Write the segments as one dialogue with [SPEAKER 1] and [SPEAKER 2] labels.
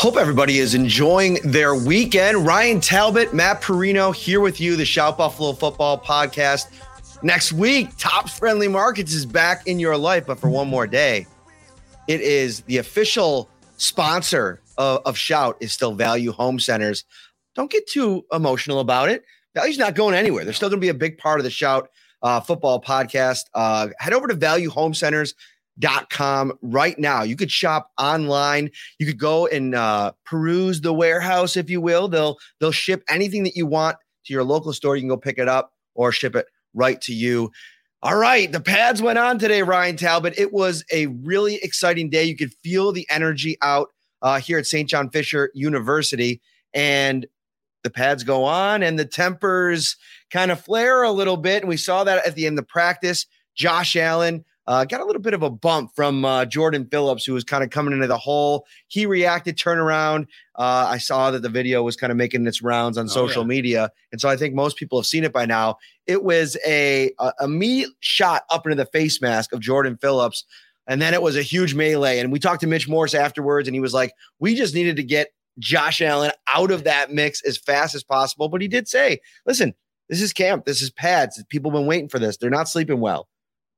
[SPEAKER 1] Hope everybody is enjoying their weekend. Ryan Talbot, Matt Parrino here with you, the Shout Buffalo Football Podcast. Next week, Tops Friendly Markets is back in your life, but for one more day. It is the official sponsor of, of Shout is still Value Home Centers. Don't get too emotional about it. Value's not going anywhere. They're still going to be a big part of the Shout uh, Football Podcast. Uh, head over to Value Home Centers dot com right now. You could shop online. You could go and uh, peruse the warehouse, if you will. They'll they'll ship anything that you want to your local store. You can go pick it up or ship it right to you. All right, the pads went on today, Ryan Talbot. It was a really exciting day. You could feel the energy out uh, here at St. John Fisher University, and the pads go on, and the tempers kind of flare a little bit. And we saw that at the end of practice. Josh Allen uh, got a little bit of a bump from uh, Jordan Phillips, who was kind of coming into the hole. He reacted, turnaround. Uh, I saw that the video was kind of making its rounds on social
[SPEAKER 2] yeah.
[SPEAKER 1] media, and so I think most people have seen it by now. It was a, a immediate shot up into the face mask of Jordan Phillips, and then it was a huge melee. And we talked to Mitch Morse afterwards, and he was like, "We just needed to get Josh Allen out of that mix as fast as possible." But he did say, "Listen, this is camp. This is pads. People have been waiting for this. They're not sleeping well."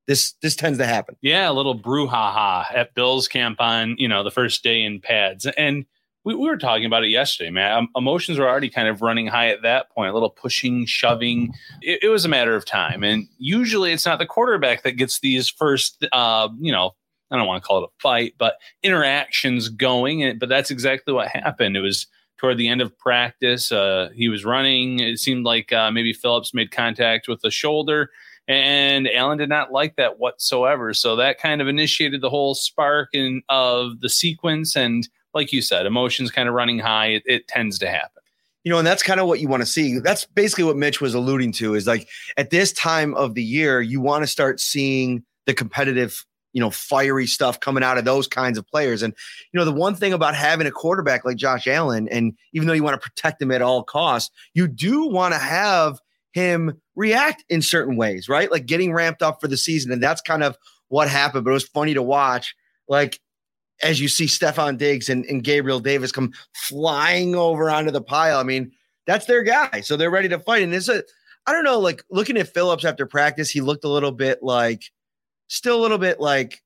[SPEAKER 1] This this tends to happen.
[SPEAKER 2] Yeah, a little brouhaha at Bill's camp on you know the first day in pads, and we, we were talking about it yesterday, man. Um, emotions were already kind of running high at that point. A little pushing, shoving. It, it was a matter of time, and usually it's not the quarterback that gets these first, uh, you know. I don't want to call it a fight, but interactions going. And, but that's exactly what happened. It was toward the end of practice. Uh, he was running. It seemed like uh, maybe Phillips made contact with the shoulder and Allen did not like that whatsoever. So that kind of initiated the whole spark in, of the sequence. And like you said, emotions kind of running high. It, it tends to happen.
[SPEAKER 1] You know, and that's kind of what you want to see. That's basically what Mitch was alluding to is like at this time of the year, you want to start seeing the competitive, you know, fiery stuff coming out of those kinds of players. And, you know, the one thing about having a quarterback like Josh Allen, and even though you want to protect him at all costs, you do want to have him react in certain ways, right? Like getting ramped up for the season. And that's kind of what happened. But it was funny to watch. Like, as you see Stefon Diggs and, and Gabriel Davis come flying over onto the pile. I mean, that's their guy. So they're ready to fight. And it's a, I don't know, like looking at Phillips after practice, he looked a little bit like, still a little bit like,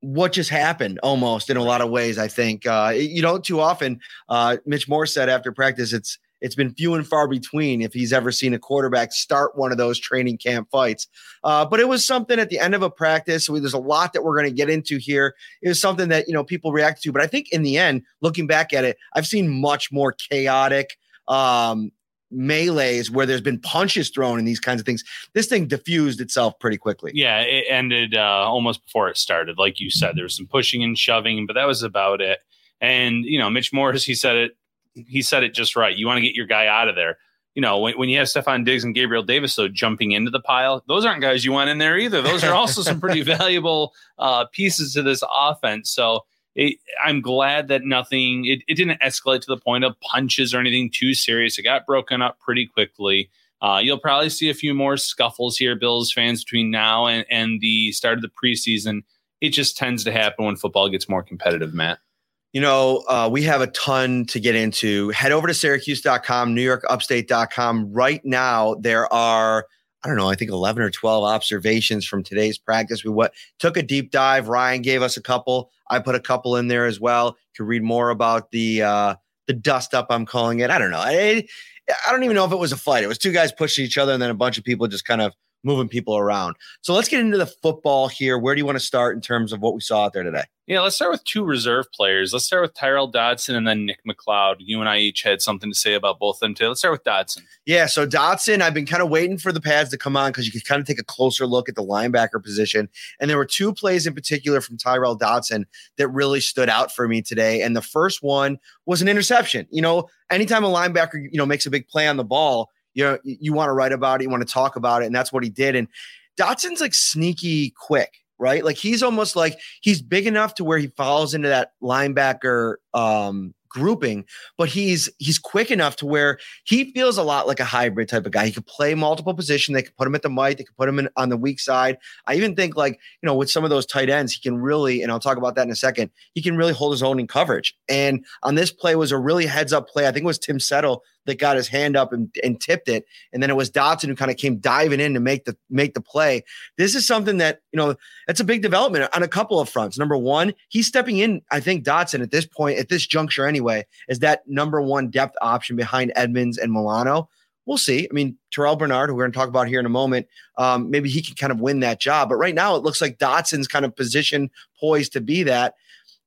[SPEAKER 1] what just happened almost in a lot of ways, I think. Uh, you know, too often, uh, Mitch Morse said after practice, it's, it's been few and far between if he's ever seen a quarterback start one of those training camp fights. Uh, but it was something at the end of a practice. There's a lot that we're going to get into here. It was something that you know people react to. But I think in the end, looking back at it, I've seen much more chaotic um, melees where there's been punches thrown and these kinds of things. This thing diffused itself pretty quickly.
[SPEAKER 2] Yeah, it ended uh, almost before it started. Like you said, there was some pushing and shoving, but that was about it. And you know, Mitch Morse, he said it he said it just right. You want to get your guy out of there. You know, when, when you have Stefon Diggs and Gabriel Davis though jumping into the pile, those aren't guys you want in there either. Those are also some pretty valuable uh, pieces to this offense. So it, I'm glad that nothing it, it didn't escalate to the point of punches or anything too serious. It got broken up pretty quickly. Uh, you'll probably see a few more scuffles here, Bills fans, between now and, and the start of the preseason. It just tends to happen when football gets more competitive, Matt.
[SPEAKER 1] You know, uh, we have a ton to get into. Head over to syracuse.com, newyorkupstate.com. Right now, there are, I don't know, I think 11 or 12 observations from today's practice. We took a deep dive. Ryan gave us a couple. I put a couple in there as well. Can read more about the uh the dust up I'm calling it. I don't know. I I don't even know if it was a fight. It was two guys pushing each other and then a bunch of people just kind of moving people around. So let's get into the football here. Where do you want to start in terms of what we saw out there today?
[SPEAKER 2] Yeah, let's start with two reserve players. Let's start with Tyrel Dodson and then Nick McCloud. You and I each had something to say about both of them today. Let's start with Dodson.
[SPEAKER 1] Yeah, so Dodson, I've been kind of waiting for the pads to come on because you could kind of take a closer look at the linebacker position. And there were two plays in particular from Tyrel Dodson that really stood out for me today. And the first one was an interception. You know, anytime a linebacker, you know, makes a big play on the ball, you know, you want to write about it, you want to talk about it, and that's what he did. And Dodson's like sneaky quick right? Like he's almost like he's big enough to where he falls into that linebacker um grouping, but he's he's quick enough to where he feels a lot like a hybrid type of guy. He could play multiple position. They could put him at the mic. They could put him in, on the weak side. I even think like you know with some of those tight ends, he can really, and I'll talk about that in a second. He can really hold his own in coverage. And on this play was a really heads up play. I think it was Tim Settle that got his hand up and, and tipped it, and then it was Dodson who kind of came diving in to make the make the play. This is something that you know that's a big development on a couple of fronts. Number one, he's stepping in. I think Dodson at this point, at this juncture anyway, is that number one depth option behind Edmonds and Milano. We'll see. I mean, Terrel Bernard, who we're going to talk about here in a moment, um, maybe he can kind of win that job. But right now, it looks like Dodson's kind of position poised to be that.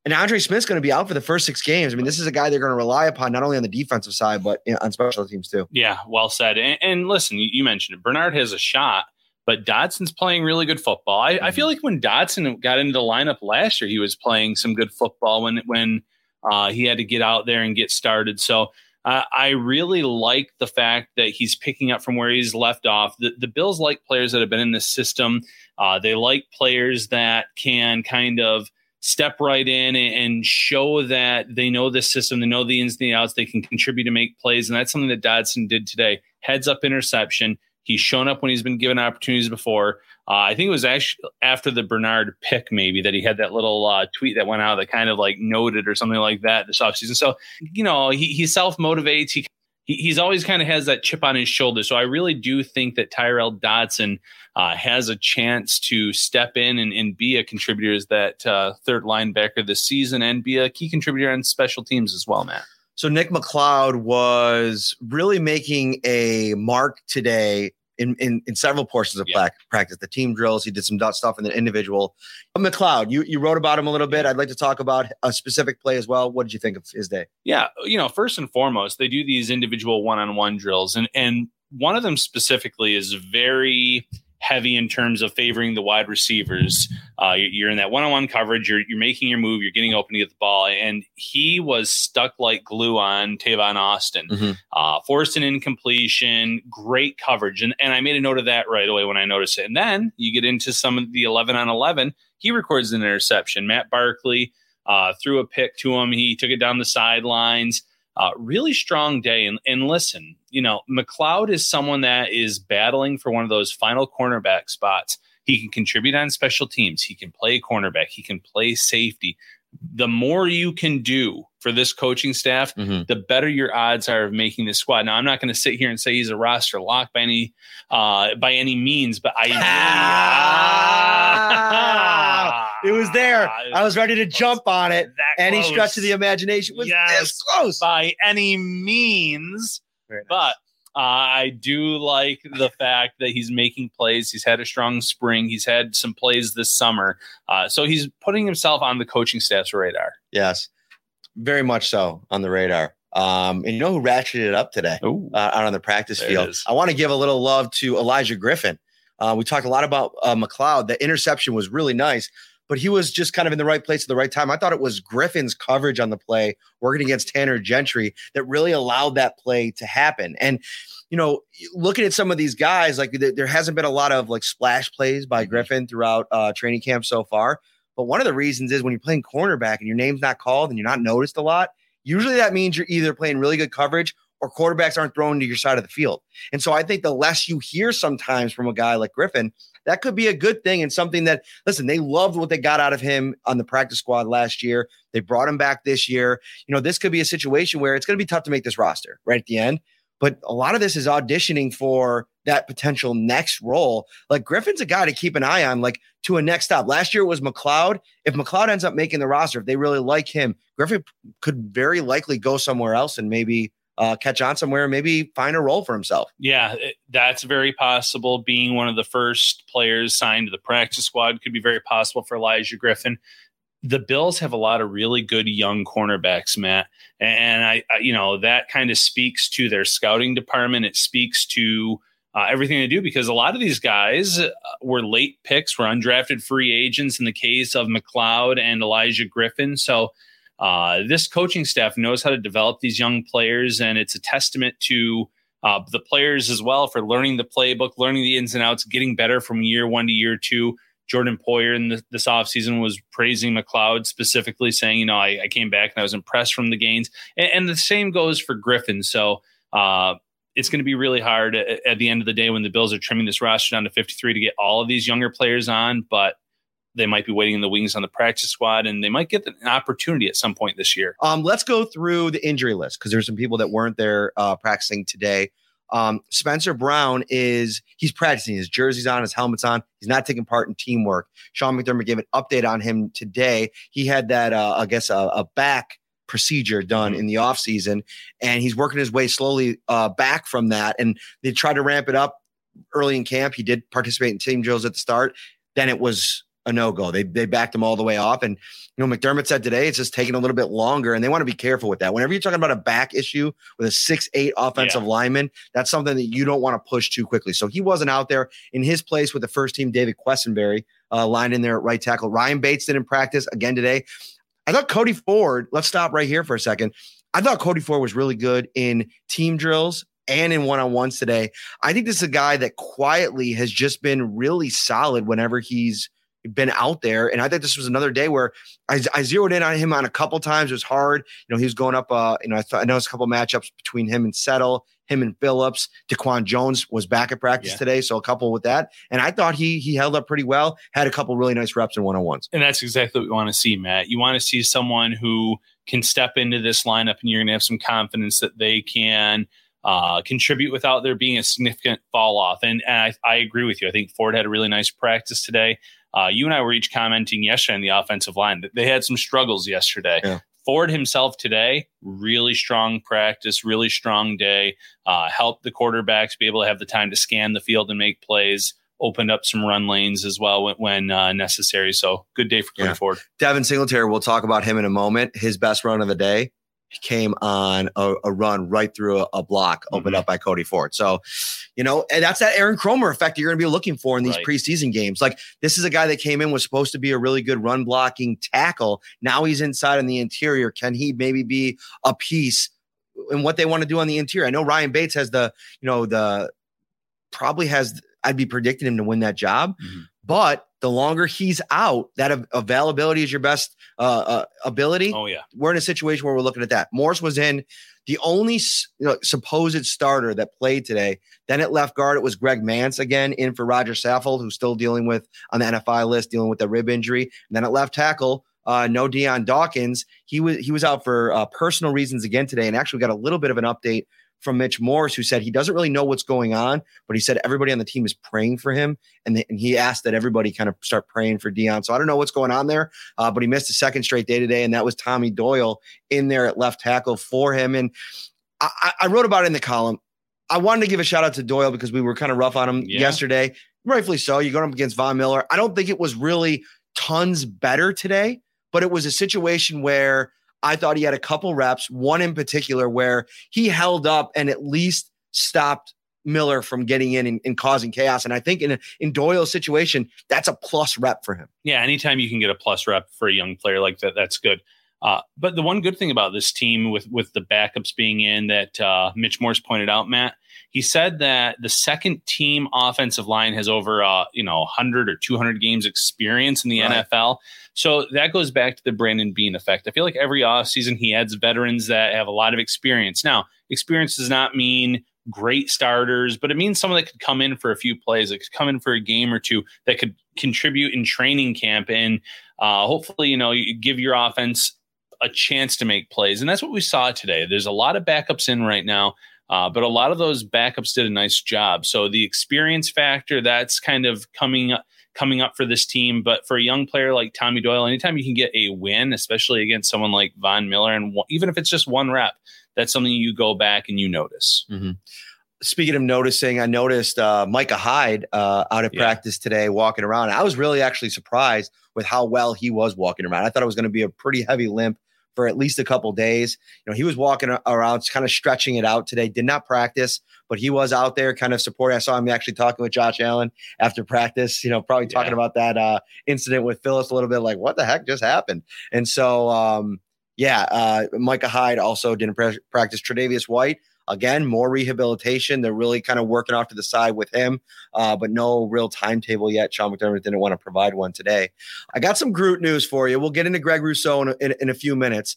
[SPEAKER 1] And Andre Smith's going to be out for the first six games. I mean, this is a guy they're going to rely upon not only on the defensive side, but you know, on special teams too.
[SPEAKER 2] Yeah, well said. And, and listen, you, you, mentioned it. Bernard has a shot, but Dodson's playing really good football. I, mm-hmm. I, feel like when Dodson got into the lineup last year, he was playing some good football when when uh, he had to get out there and get started. So uh, I really like the fact that he's picking up from where he's left off. The, the Bills like players that have been in this system. Uh, they like players that can kind of step right in and show that they know the system, they know the ins and the outs, they can contribute to make plays. And that's something that Dodson did today. Heads up interception. He's shown up when he's been given opportunities before. Uh, I think it was actually after the Bernard pick, maybe that he had that little uh, tweet that went out that kind of like noted or something like that this offseason. So, you know, he, he self motivates. He he's always kind of has that chip on his shoulder. So I really do think that Tyrel Dodson uh, has a chance to step in and, and be a contributor as that uh, third linebacker this season and be a key contributor on special teams as well, Matt.
[SPEAKER 1] So Nick McCloud was really making a mark today in, in, in several portions of yeah. practice, the team drills. He did some stuff in the individual. McCloud, you, you wrote about him a little bit. I'd like to talk about a specific play as well. What did you think of his day?
[SPEAKER 2] Yeah, you know, first and foremost, they do these individual one-on-one drills, and and one of them specifically is very heavy in terms of favoring the wide receivers. Uh, you're in that one-on-one coverage. You're you're making your move. You're getting open to get the ball, and he was stuck like glue on Tavon Austin. Mm-hmm. Uh, forced an incompletion. Great coverage, and and I made a note of that right away when I noticed it. And then you get into some of the 11 on 11. He records an interception. Matt Barkley uh, threw a pick to him. He took it down the sidelines. Uh, really strong day. And, and listen, you know, McCloud is someone that is battling for one of those final cornerback spots. He can contribute on special teams. He can play cornerback. He can play safety. The more you can do for this coaching staff, mm-hmm. the better your odds are of making this squad. Now, I'm not going to sit here and say he's a roster lock by any uh, by any means, but I.
[SPEAKER 1] It was there. Uh, I was ready to jump on it. Any stretch of the imagination was yes, this close
[SPEAKER 2] by any means. Nice. But uh, I do like the fact that he's making plays. He's had a strong spring. He's had some plays this summer. Uh, so he's putting himself on the coaching staff's radar.
[SPEAKER 1] Yes, very much so on the radar. Um, and you know who ratcheted it up today uh, out on the practice field? I want to give a little love to Olijah Griffin. Uh, we talked a lot about uh, McCloud. The interception was really nice, but he was just kind of in the right place at the right time. I thought it was Griffin's coverage on the play, working against Tanner Gentry, that really allowed that play to happen. And you know, looking at some of these guys, like there hasn't been a lot of like splash plays by mm-hmm. Griffin throughout uh, training camp so far. But one of the reasons is when you're playing cornerback and your name's not called and you're not noticed a lot, usually that means you're either playing really good coverage or quarterbacks aren't thrown to your side of the field. And so I think the less you hear sometimes from a guy like Griffin, that could be a good thing and something that listen they loved what they got out of him on the practice squad last year they brought him back this year you know this could be a situation where it's going to be tough to make this roster right at the end but a lot of this is auditioning for that potential next role. Like Griffin's a guy to keep an eye on, like to a next stop. Last year it was McCloud. If McCloud ends up making the roster, if they really like him, Griffin could very likely go somewhere else and maybe uh, catch on somewhere, and maybe find a role for himself.
[SPEAKER 2] Yeah, that's very possible. Being one of the first players signed to the practice squad could be very possible for Olijah Griffin. The Bills have a lot of really good young cornerbacks, Matt, and I, I you know, that kind of speaks to their scouting department. It speaks to uh, everything they do because a lot of these guys uh, were late picks, were undrafted free agents in the case of McCloud and Olijah Griffin. So uh, this coaching staff knows how to develop these young players, and it's a testament to uh, the players as well for learning the playbook, learning the ins and outs, getting better from year one to year two. Jordan Poyer in the, this offseason was praising McCloud specifically, saying, you know, I, I came back and I was impressed from the gains. And, and the same goes for Griffin. So uh, it's going to be really hard at, at the end of the day when the Bills are trimming this roster down to 53 to get all of these younger players on. But they might be waiting in the wings on the practice squad and they might get an opportunity at some point this year.
[SPEAKER 1] Um, let's go through the injury list because there's some people that weren't there uh, practicing today. Um, Spencer Brown is he's practicing. His jersey's on, his helmet's on. He's not taking part in teamwork. Sean McDermott gave an update on him today. He had that, uh, I guess, a, a back procedure done in the offseason, and he's working his way slowly uh, back from that. And they tried to ramp it up early in camp. He did participate in team drills at the start. Then it was a no go. They they backed him all the way off. And you know, McDermott said today it's just taking a little bit longer, and they want to be careful with that. Whenever you're talking about a back issue with a six eight offensive
[SPEAKER 2] Yeah.
[SPEAKER 1] lineman, that's something that you don't want to push too quickly. So he wasn't out there in his place with the first team. David Quessenberry uh, lined in there at right tackle. Ryan Bates didn't practice again today. I thought Cody Ford. Let's stop right here for a second. I thought Cody Ford was really good in team drills and in one on ones today. I think this is a guy that quietly has just been really solid whenever he's been out there. And I think this was another day where I, I zeroed in on him on a couple times. It was hard. You know, he was going up, uh, you know, I thought I noticed a couple matchups between him and Settle, him and Phillips. Daquan Jones was back at practice
[SPEAKER 2] Yeah.
[SPEAKER 1] today. So a couple with that. And I thought he he held up pretty well, had a couple really nice reps in one on ones.
[SPEAKER 2] And that's exactly what we want to see, Matt. You want to see someone who can step into this lineup and you're going to have some confidence that they can uh, contribute without there being a significant fall off. And, and I, I agree with you. I think Ford had a really nice practice today. Uh, you and I were each commenting yesterday on the offensive line that they had some struggles yesterday.
[SPEAKER 1] Yeah.
[SPEAKER 2] Ford himself today, really strong practice, really strong day. Uh, helped the quarterbacks be able to have the time to scan the field and make plays. Opened up some run lanes as well when, when uh, necessary. So good day for Cody
[SPEAKER 1] Yeah.
[SPEAKER 2] Ford.
[SPEAKER 1] Devin Singletary, we'll talk about him in a moment. His best run of the day came on a, a run right through a, a block opened
[SPEAKER 2] Mhm.
[SPEAKER 1] up by Cody Ford. So, you know, and that's that Aaron Kromer effect that you're going to be looking for in these
[SPEAKER 2] Right.
[SPEAKER 1] preseason games. Like this is a guy that came in was supposed to be a really good run blocking tackle. Now he's inside in the interior. Can he maybe be a piece in what they want to do on the interior? I know Ryan Bates has the, you know, the probably has. I'd be predicting him to win that job,
[SPEAKER 2] Mhm.
[SPEAKER 1] But the longer he's out, that availability is your best uh, uh, ability
[SPEAKER 2] Oh yeah,
[SPEAKER 1] we're in a situation where we're looking at that. Morse was in the only you know, supposed starter that played today. Then at left guard, it was Greg Mance again in for Roger Saffold, who's still dealing with on the NFI list, dealing with the rib injury. And then at left tackle, uh, no Dion Dawkins. He was he was out for uh, personal reasons again today, and actually got a little bit of an update from Mitch Morse, who said he doesn't really know what's going on, but he said everybody on the team is praying for him, and, th- and he asked that everybody kind of start praying for Dion. So I don't know what's going on there, uh, but he missed a second straight day today, and that was Tommy Doyle in there at left tackle for him. And I, I- wrote about it in the column. I wanted to give a shout out to Doyle because we were kind of rough on him
[SPEAKER 2] Yeah.
[SPEAKER 1] yesterday, rightfully so. You go up against Von Miller. I don't think it was really tons better today, but it was a situation where I thought he had a couple reps, one in particular where he held up and at least stopped Miller from getting in and, and causing chaos. And I think in a, in Doyle's situation, that's a plus rep for him.
[SPEAKER 2] yeah. Anytime you can get a plus rep for a young player like that, that's good. Uh, but the one good thing about this team, with with the backups being in, that uh, Mitch Morse pointed out, Matt, he said that the second team offensive line has over uh, you know 100 or 200 games experience in the
[SPEAKER 1] Right.
[SPEAKER 2] NFL. So that goes back to the Brandon Beane effect. I feel like every offseason he adds veterans that have a lot of experience. Now, experience does not mean great starters, but it means someone that could come in for a few plays, that could come in for a game or two, that could contribute in training camp, and uh, hopefully, you know, you give your offense a chance to make plays. And that's what we saw today. There's a lot of backups in right now. Uh, but a lot of those backups did a nice job. So the experience factor that's kind of coming up coming up for this team. But for a young player like Tommy Doyle, anytime you can get a win, especially against someone like Von Miller, and even if it's just one rep, that's something you go back and you notice.
[SPEAKER 1] Mm-hmm. Speaking of noticing, I noticed uh, Micah Hyde uh, out of
[SPEAKER 2] Yeah.
[SPEAKER 1] practice today walking around. I was really actually surprised with how well he was walking around. I thought it was going to be a pretty heavy limp for at least a couple days. You know, he was walking around, kind of stretching it out today. Did not practice, but he was out there kind of supporting. I saw him actually talking with Josh Allen after practice. You know, probably talking
[SPEAKER 2] Yeah.
[SPEAKER 1] about that uh, incident with Phillips a little bit, like what the heck just happened. And so, um, yeah, uh, Micah Hyde also didn't pra- practice. Tre'Davious White again, more rehabilitation. They're really kind of working off to the side with him, uh, but no real timetable yet. Sean McDermott didn't want to provide one today. I got some Groot news for you. We'll get into Greg Rousseau in a, in, in a few minutes.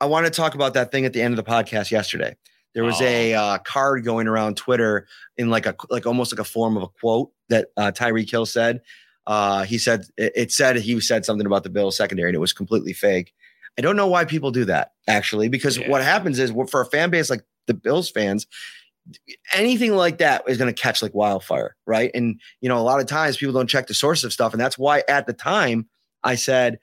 [SPEAKER 1] I want to talk about that thing at the end of the podcast yesterday. There was a uh, card going around Twitter in like a like almost like a form of a quote that uh, Tyreek Hill said. Uh, he said it, it said he said something about the Bills secondary and it was completely fake. I don't know why people do that actually, because
[SPEAKER 2] Yeah.
[SPEAKER 1] what happens is for a fan base like the Bills fans, anything like that is going to catch like wildfire, right? And you know, a lot of times people don't check the source of stuff, and that's why at the time I said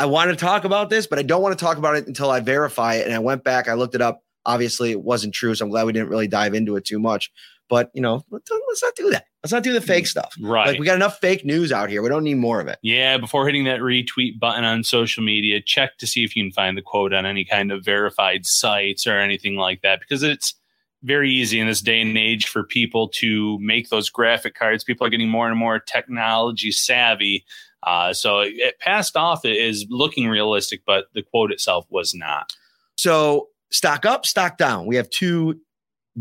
[SPEAKER 1] I want to talk about this, but I don't want to talk about it until I verify it. And I went back, I looked it up. Obviously, it wasn't true, so I'm glad we didn't really dive into it too much. But you know, let's, let's not do that. Let's not do the fake stuff.
[SPEAKER 2] Right.
[SPEAKER 1] Like we got enough fake news out here. We don't need more of it.
[SPEAKER 2] Yeah, before hitting that retweet button on social media, check to see if you can find the quote on any kind of verified sites or anything like that because it's very easy in this day and age for people to make those graphic cards. People are getting more and more technology savvy. Uh, so it, it passed off is looking realistic, but the quote itself was not.
[SPEAKER 1] So stock up, stock down. We have two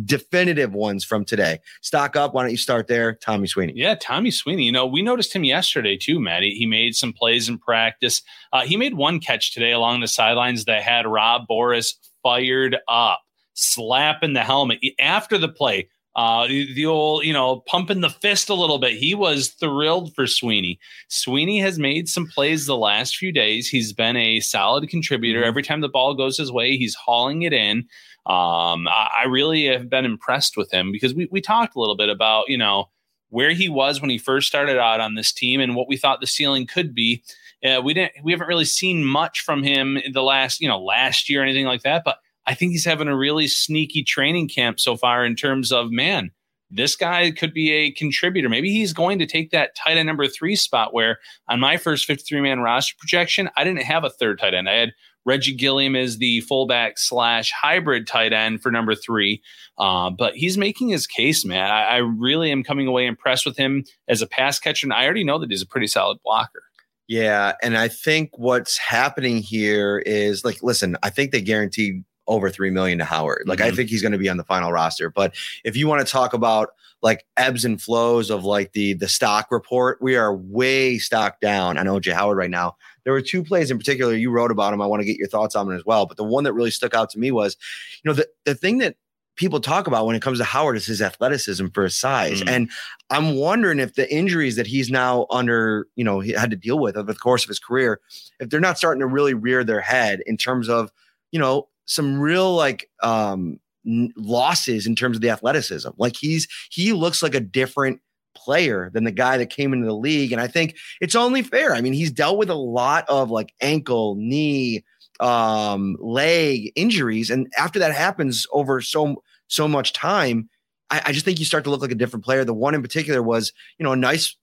[SPEAKER 1] definitive ones from today. Stock up. Why don't you start there, Tommy Sweeney?
[SPEAKER 2] Yeah, Tommy Sweeney. You know, we noticed him yesterday too, Matt. He, made some plays in practice. Uh, he made one catch today along the sidelines that had Rob Boras fired up, slapping the helmet after the play. Uh, the, the old, you know, pumping the fist a little bit. He was thrilled for Sweeney. Sweeney has made some plays the last few days. He's been a solid contributor. Every time the ball goes his way, he's hauling it in. Um, I, I really have been impressed with him because we, we talked a little bit about, you know, where he was when he first started out on this team and what we thought the ceiling could be. Uh, we didn't, we haven't really seen much from him in the last, you know, last year or anything like that. But I think he's having a really sneaky training camp so far in terms of man, this guy could be a contributor. Maybe he's going to take that tight end number three spot where on my first 53 man roster projection, I didn't have a third tight end. I had Reggie Gilliam is the fullback slash hybrid tight end for number three. Uh, but he's making his case, man. I, I really am coming away impressed with him as a pass catcher. And I already know that he's a pretty solid blocker.
[SPEAKER 1] Yeah, and I think what's happening here is like, listen, I think they guaranteed over three million to Howard. Like, I
[SPEAKER 2] Mhm.
[SPEAKER 1] think he's going to be on the final roster. But if you want to talk about like ebbs and flows of like the the stock report, we are way stock down on OJ Howard right now. There were two plays in particular you wrote about him. I want to get your thoughts on them as well. But the one that really stuck out to me was, you know, the the thing that people talk about when it comes to Howard is his athleticism for his size.
[SPEAKER 2] Mm.
[SPEAKER 1] And I'm wondering if the injuries that he's now under, you know, he had to deal with over the course of his career, if they're not starting to really rear their head in terms of, you know, some real like um losses in terms of the athleticism. Like he's he looks like a different player than the guy that came into the league and I think it's only fair. I mean, he's dealt with a lot of like ankle, knee, um leg injuries and after that happens over so so much time I, I just think you start to look like a different player the one in particular was you know a nice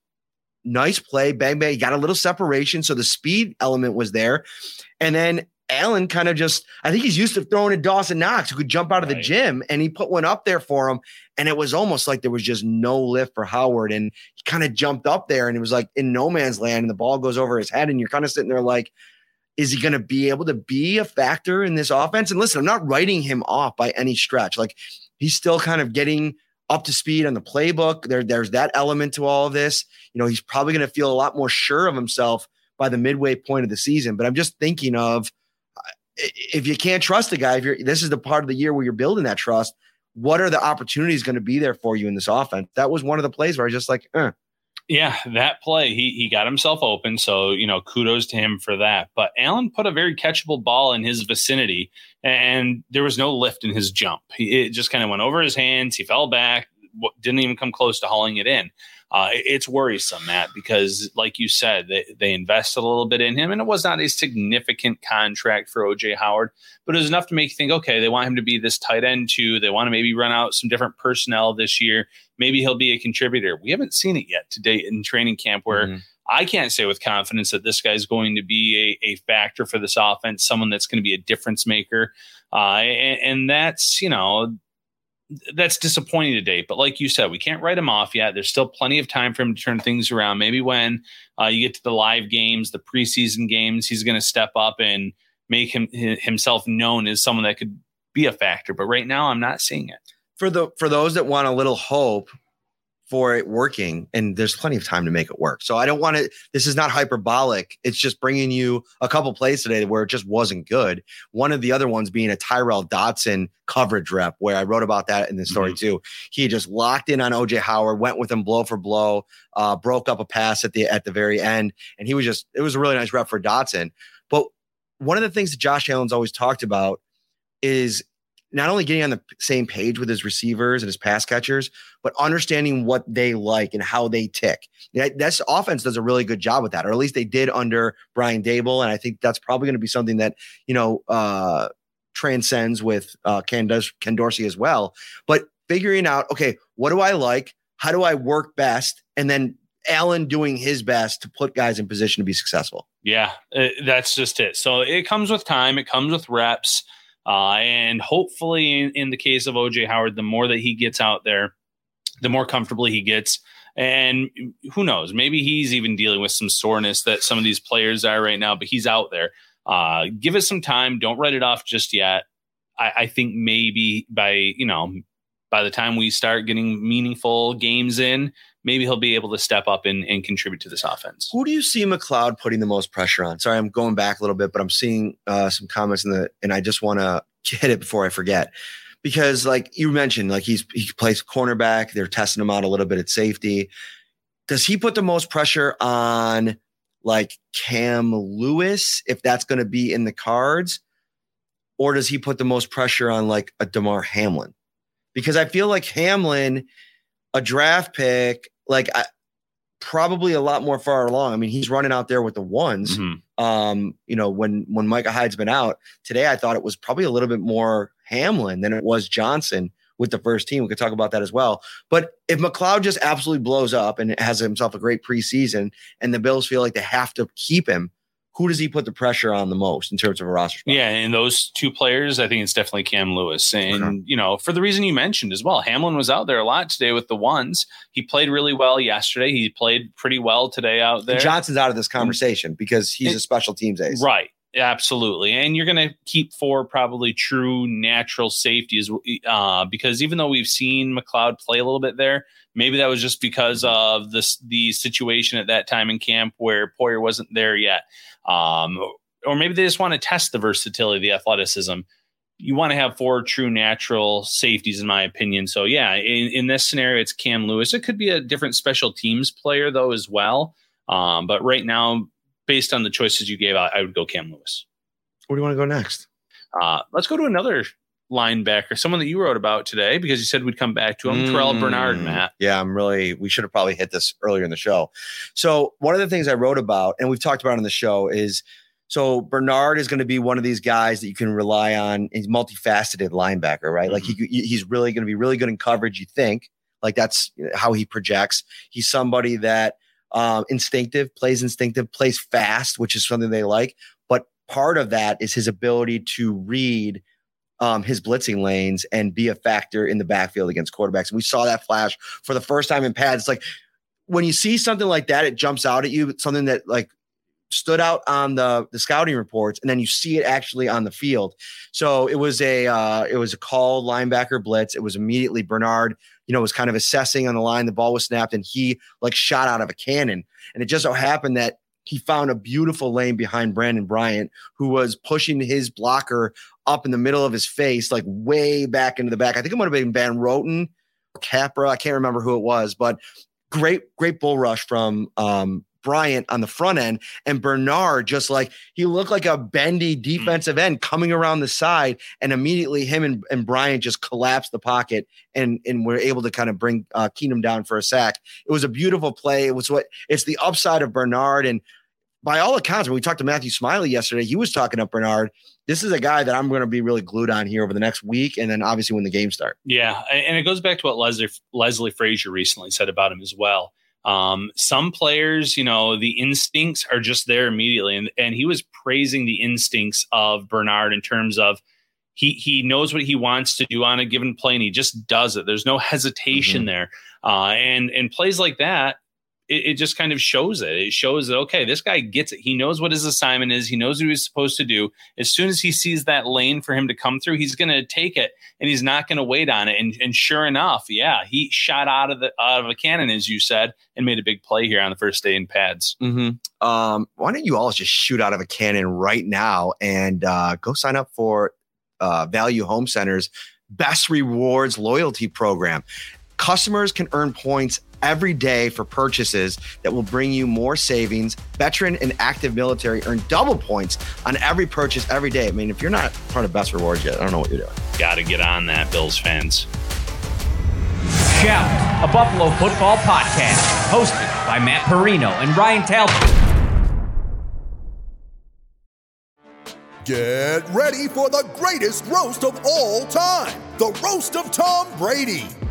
[SPEAKER 1] nice play bang bang got a little separation so the speed element was there and then Allen kind of just, I think he's used to throwing at Dawson Knox, who could jump out of the gym, and he put one up there for him. And it was almost like there was just no lift for Howard. And he kind of jumped up there and it was like in no man's land, and the ball goes over his head. And you're kind of sitting there like, is he going to be able to be a factor in this offense? And listen, I'm not writing him off by any stretch. Like he's still kind of getting up to speed on the playbook. There, there's that element to all of this. You know, he's probably going to feel a lot more sure of himself by the midway point of the season. But I'm just thinking of if you can't trust a guy, if you're this is the part of the year where you're building that trust, what are the opportunities going to be there for you in this offense? That was one of the plays where I was just like, eh,
[SPEAKER 2] Yeah, that play, he he got himself open. So, you know, kudos to him for that. But Allen put a very catchable ball in his vicinity, and there was no lift in his jump. It just kind of went over his hands. He fell back, didn't even come close to hauling it in. Uh, it's worrisome, Matt, because like you said, they, they invested a little bit in him, and it was not a significant contract for OJ Howard, but it was enough to make you think, okay, they want him to be this tight end too. They want to maybe run out some different personnel this year. Maybe he'll be a contributor. We haven't seen it yet to date in training camp where mm-hmm. I can't say with confidence that this guy's going to be a, a factor for this offense, someone that's going to be a difference maker. Uh, and, and that's, you know, that's disappointing today. But like you said, we can't write him off yet. There's still plenty of time for him to turn things around. Maybe when uh, you get to the live games, the preseason games, he's going to step up and make him himself known as someone that could be a factor. But right now, I'm not seeing it.
[SPEAKER 1] For the for those that want a little hope, for it working and there's plenty of time to make it work. So I don't want to this is not hyperbolic. It's just bringing you a couple plays today where it just wasn't good. One of the other ones being a Tyrel Dodson coverage rep where I wrote about that in the story mm-hmm. too. He just locked in on OJ Howard, went with him blow for blow, uh, broke up a pass at the at the very end and he was just it was a really nice rep for Dodson But one of the things that Josh Allen's always talked about is not only getting on the same page with his receivers and his pass catchers, but understanding what they like and how they tick. That's offense does a really good job with that, or at least they did under Brian Daboll. And I think that's probably going to be something that, you know, uh, transcends with uh, Ken, does, Ken Dorsey as well. But figuring out, okay, what do I like? How do I work best? And then Allen doing his best to put guys in position to be successful.
[SPEAKER 2] Yeah, uh, that's just it. So it comes with time, it comes with reps. Uh, and hopefully, in, in the case of OJ Howard, the more that he gets out there, the more comfortably he gets. And who knows? Maybe he's even dealing with some soreness that some of these players are right now, but he's out there. Uh, give us some time. Don't write it off just yet. I, I think maybe by, you know, by the time we start getting meaningful games in, maybe he'll be able to step up and, and contribute to this offense.
[SPEAKER 1] Who do you see McCloud putting the most pressure on? Sorry, I'm going back a little bit, but I'm seeing uh, some comments in the, and I just want to hit it before I forget. Because, like you mentioned, like he's he plays cornerback. They're testing him out a little bit at safety. Does he put the most pressure on like Cam Lewis if that's going to be in the cards, or does he put the most pressure on like a Damar Hamlin? Because I feel like Hamlin, a draft pick, like I, probably a lot more far along. I mean, he's running out there with the ones. Mm-hmm. Um, you know, when when Micah Hyde's been out today, I thought it was probably a little bit more Hamlin than it was Johnson with the first team. We could talk about that as well. But if McCloud just absolutely blows up and has himself a great preseason, and the Bills feel like they have to keep him, who does he put the pressure on the most in terms of a roster spot?
[SPEAKER 2] Yeah, and those two players, I think it's definitely Cam Lewis. And, you know, for the reason you mentioned as well, Hamlin was out there a lot today with the ones. He played really well yesterday. He played pretty well today out there.
[SPEAKER 1] And Johnson's out of this conversation because he's a special teams ace.
[SPEAKER 2] Right. Absolutely. And you're going to keep four probably true natural safeties uh, because even though we've seen McCloud play a little bit there, maybe that was just because of this the situation at that time in camp where Poyer wasn't there yet. Um, or maybe they just want to test the versatility, the athleticism. You want to have four true natural safeties, in my opinion. So, yeah, in, in this scenario, it's Cam Lewis. It could be a different special teams player, though, as well. Um, but right now, based on the choices you gave, I, I would go Cam Lewis.
[SPEAKER 1] Where do you want to go next?
[SPEAKER 2] Uh, let's go to another linebacker, someone that you wrote about today because you said we'd come back to him, mm, Terrel Bernard, Matt.
[SPEAKER 1] Yeah, I'm really, we should have probably hit this earlier in the show. So, one of the things I wrote about, and we've talked about on the show, is so Bernard is going to be one of these guys that you can rely on. He's multifaceted linebacker, right? Mm-hmm. Like he, he's really going to be really good in coverage, you think. Like that's how he projects. He's somebody that um, instinctive, plays instinctive, plays fast, which is something they like. But part of that is his ability to read um, his blitzing lanes and be a factor in the backfield against quarterbacks. And we saw that flash for the first time in pads. It's like when you see something like that, it jumps out at you. Something that like stood out on the the scouting reports, and then you see it actually on the field. So it was a uh, it was a called linebacker blitz. It was immediately Bernard. You know, was kind of assessing on the line. The ball was snapped, and he like shot out of a cannon. And it just so happened that he found a beautiful lane behind Brandon Bryant, who was pushing his blocker up in the middle of his face, like way back into the back. I think it might have been Van Roten or Capra. I can't remember who it was, but great, great bull rush from um, Bryant on the front end, and Bernard just like he looked like a bendy defensive end coming around the side, and immediately him and, and Bryant just collapsed the pocket and and were able to kind of bring uh, Keenum down for a sack. It was a beautiful play. It was what it's the upside of Bernard, and by all accounts, when we talked to Matthew Smiley yesterday, he was talking up Bernard. This is a guy that I'm going to be really glued on here over the next week, and then obviously when the games start.
[SPEAKER 2] Yeah, and it goes back to what Leslie Leslie Frazier recently said about him as well. Um, some players, you know, the instincts are just there immediately, and and he was praising the instincts of Bernard in terms of he he knows what he wants to do on a given play, and he just does it. There's no hesitation
[SPEAKER 1] Mhm.
[SPEAKER 2] there, uh, and and plays like that. It, it just kind of shows it. It shows that okay, this guy gets it. He knows what his assignment is. He knows what he's supposed to do. As soon as he sees that lane for him to come through, he's going to take it and he's not going to wait on it. And, and sure enough, yeah, he shot out of the out of a cannon, as you said, and made a big play here on the first day in pads.
[SPEAKER 1] Mm-hmm. Um, why don't you all just shoot out of a cannon right now and uh, go sign up for uh, Value Home Center's Best Rewards loyalty program? Customers can earn points every day for purchases that will bring you more savings. Veteran and active military earn double points on every purchase every day. I mean, if you're not part of Best Rewards yet, I don't know what you're doing.
[SPEAKER 2] Got to get on that, Bills fans.
[SPEAKER 3] Shout, a Buffalo football podcast, hosted by Matt Parrino and Ryan Talbot.
[SPEAKER 4] Get ready for the greatest roast of all time the Roast of Tom Brady,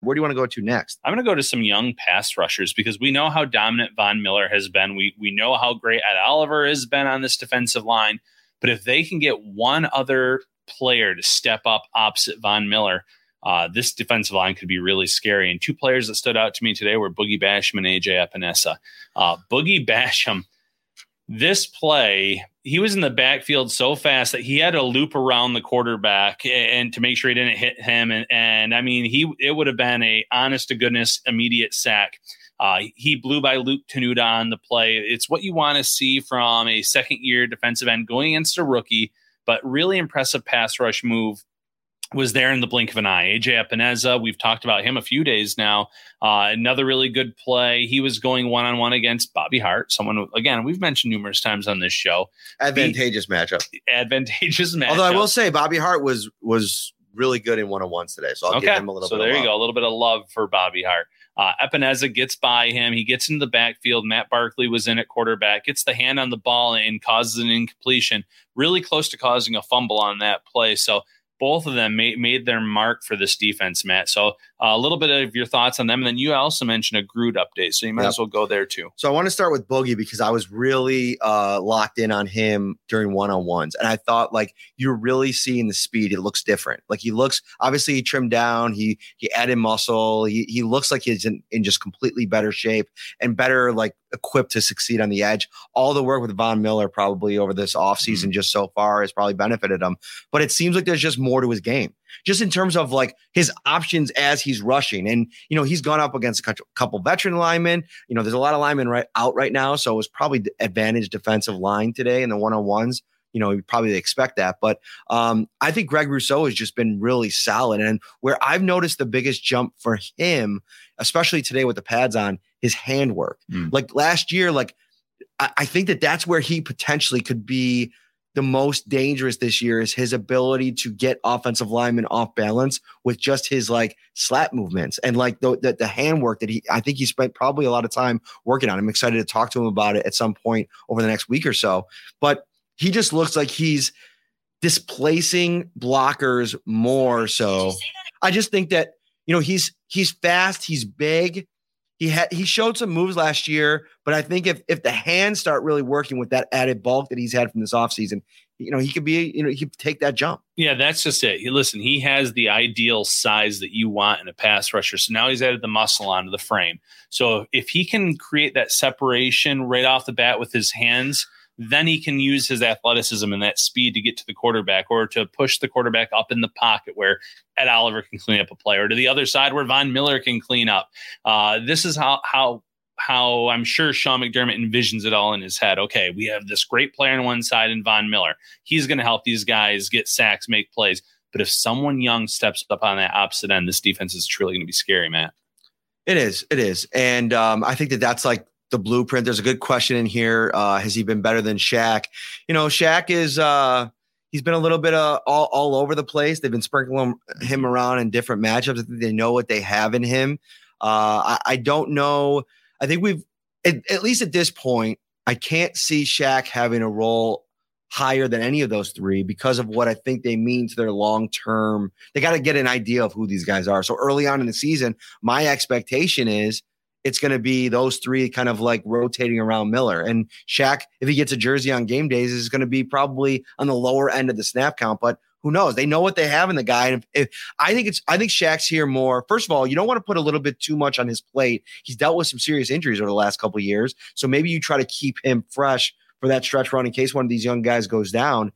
[SPEAKER 1] Where do you want to go to next?
[SPEAKER 2] I'm going to go to some young pass rushers because we know how dominant Von Miller has been. We we know how great Ed Oliver has been on this defensive line. But if they can get one other player to step up opposite Von Miller, uh, this defensive line could be really scary. And two players that stood out to me today were Boogie Basham and AJ Epenesa. Uh, Boogie Basham, this play, he was in the backfield so fast that he had to loop around the quarterback and to make sure he didn't hit him. And, and I mean, he it would have been a honest to goodness immediate sack. Uh, he blew by Luke Tenuta on the play. It's what you want to see from a second year defensive end going against a rookie, but really impressive pass rush move was there in the blink of an eye. AJ Epenesa, we've talked about him a few days now. Uh, another really good play. He was going one on one against Bobby Hart, someone, again, we've mentioned numerous times on this show.
[SPEAKER 1] Advantageous matchup.
[SPEAKER 2] Advantageous matchup.
[SPEAKER 1] Although I will say Bobby Hart was was really good in one on ones today. So I'll give him a little
[SPEAKER 2] so there you
[SPEAKER 1] love.
[SPEAKER 2] go. A little bit of love for Bobby Hart. Uh, Epenesa gets by him. He gets into the backfield. Matt Barkley was in at quarterback, gets the hand on the ball and causes an incompletion, really close to causing a fumble on that play. So both of them made, made their mark for this defense, Matt. So a little bit of your thoughts on them. And then you also mentioned a Groot update. So you might
[SPEAKER 1] Yep.
[SPEAKER 2] as well go there too.
[SPEAKER 1] So I want to start with Boogie because I was really uh, locked in on him during one on ones, and I thought like you're really seeing the speed. It looks different. Like he looks obviously he trimmed down. He he added muscle. He he looks like he's in, in just completely better shape and better like equipped to succeed on the edge. All the work with Von Miller probably over this offseason just so far has probably benefited him. But it seems like there's just more to his game just in terms of like his options as he's rushing. And, you know, he's gone up against a couple veteran linemen. You know, there's a lot of linemen right out right now. So it was probably the advantage defensive line today in the one on ones. You know, you probably expect that. But um, I think Greg Rousseau has just been really solid. And where I've noticed the biggest jump for him, especially today with the pads on, his handwork.
[SPEAKER 2] Mm.
[SPEAKER 1] Like last year, like I, I think that that's where he potentially could be the most dangerous this year is his ability to get offensive linemen off balance with just his like slap movements and like the, the, the handwork that he I think he spent probably a lot of time working on. I'm excited to talk to him about it at some point over the next week or so. But he just looks like he's displacing blockers more so. I just think that you know he's he's fast, he's big. He had he showed some moves last year, but I think if if the hands start really working with that added bulk that he's had from this offseason, you know, he could be, you know, he could take that jump.
[SPEAKER 2] Yeah, that's just it. He, listen, he has the ideal size that you want in a pass rusher. So now he's added the muscle onto the frame. So if he can create that separation right off the bat with his hands, then he can use his athleticism and that speed to get to the quarterback or to push the quarterback up in the pocket where Ed Oliver can clean up a play, or to the other side where Von Miller can clean up. Uh, this is how how how I'm sure Sean McDermott envisions it all in his head. Okay, we have this great player on one side and Von Miller. He's going to help these guys get sacks, make plays. But if someone young steps up on that opposite end, this defense is truly going to be scary, Matt.
[SPEAKER 1] It is. It is. And um, I think that that's like the blueprint. There's a good question in here. Uh, has he been better than Shaq? You know, Shaq is. Uh, he's been a little bit uh, all, all over the place. They've been sprinkling him around in different matchups. I think they know what they have in him. Uh, I, I don't know. I think we've, at, at least at this point, I can't see Shaq having a role higher than any of those three because of what I think they mean to their long term. They got to get an idea of who these guys are. So early on in the season, my expectation is it's going to be those three kind of like rotating around Miller. And Shaq, if he gets a jersey on game days, is going to be probably on the lower end of the snap count. But who knows? They know what they have in the guy. And if, if, I think it's, I think Shaq's here more. First of all, you don't want to put a little bit too much on his plate. He's dealt with some serious injuries over the last couple years, so maybe you try to keep him fresh for that stretch run in case one of these young guys goes down.